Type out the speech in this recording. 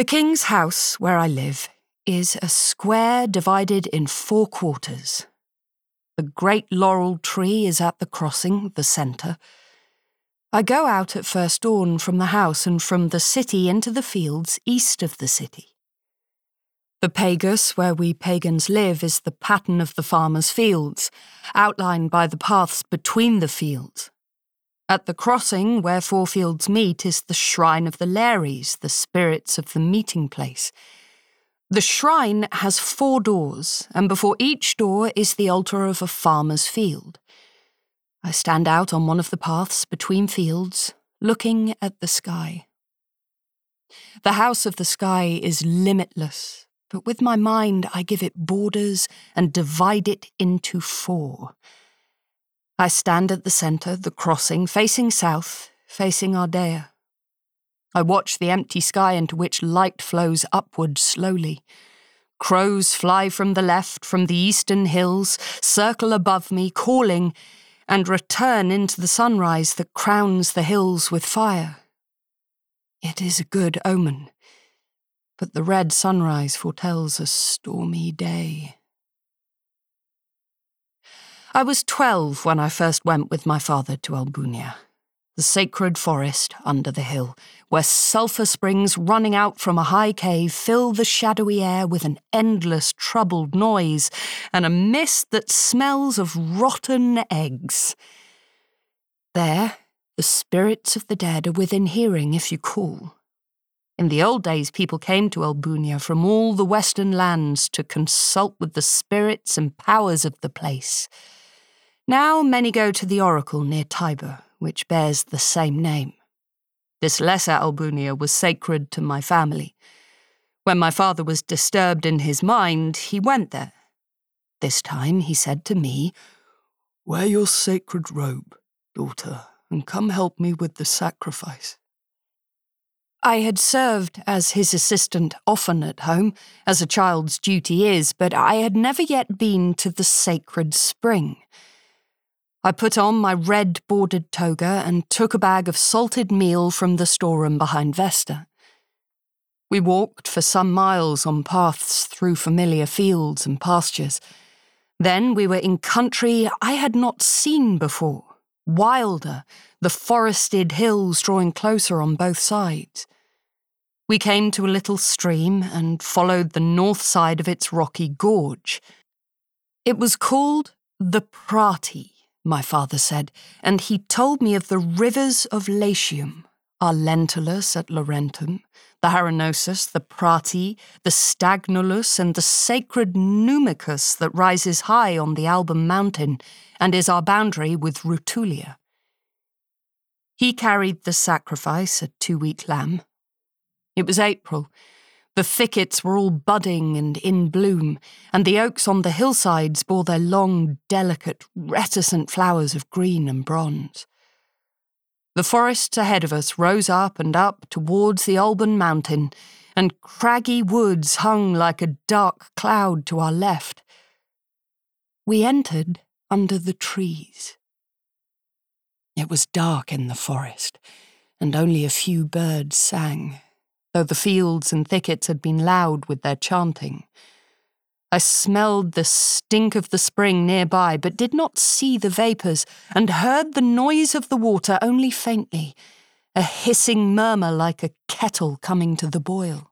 The king's house, where I live, is a square divided in four quarters. The great laurel tree is at the crossing, the centre. I go out at first dawn from the house and from the city into the fields east of the city. The pagus where we pagans live is the pattern of the farmer's fields, outlined by the paths between the fields. At the crossing where four fields meet is the shrine of the Lares, the spirits of the meeting place. The shrine has four doors, and before each door is the altar of a farmer's field. I stand out on one of the paths between fields, looking at the sky. The house of the sky is limitless, but with my mind I give it borders and divide it into four. I stand at the centre, the crossing, facing south, facing Ardea. I watch the empty sky into which light flows upward slowly. Crows fly from the left, from the eastern hills, circle above me, calling, and return into the sunrise that crowns the hills with fire. It is a good omen but the red sunrise foretells a stormy day. I was twelve when I first went with my father to Albunea, the sacred forest under the hill, where sulphur springs running out from a high cave fill the shadowy air with an endless troubled noise and a mist that smells of rotten eggs. There, the spirits of the dead are within hearing if you call. In the old days, people came to Albunea from all the western lands to consult with the spirits and powers of the place. Now many go to the oracle near Tiber, which bears the same name. This lesser Albunea was sacred to my family. When my father was disturbed in his mind, he went there. This time he said to me, Wear your sacred robe, daughter, and come help me with the sacrifice. I had served as his assistant often at home, as a child's duty is, but I had never yet been to the sacred spring. I put on my red bordered toga and took a bag of salted meal from the storeroom behind Vesta. We walked for some miles on paths through familiar fields and pastures. Then we were in country I had not seen before, wilder, the forested hills drawing closer on both sides. We came to a little stream and followed the north side of its rocky gorge. It was called the Prati, my father said, and he told me of the rivers of Latium, our Lentulus at Laurentum, the Harinosus, the Prati, the Stagnolus, and the sacred Numicus that rises high on the Alban mountain and is our boundary with Rutulia. He carried the sacrifice, a two week lamb, it was April. The thickets were all budding and in bloom, and the oaks on the hillsides bore their long, delicate, reticent flowers of green and bronze. The forests ahead of us rose up and up towards the Alban mountain, and craggy woods hung like a dark cloud to our left. We entered under the trees. It was dark in the forest, and only a few birds sang though the fields and thickets had been loud with their chanting. I smelled the stink of the spring nearby, but did not see the vapours, and heard the noise of the water only faintly, a hissing murmur like a kettle coming to the boil.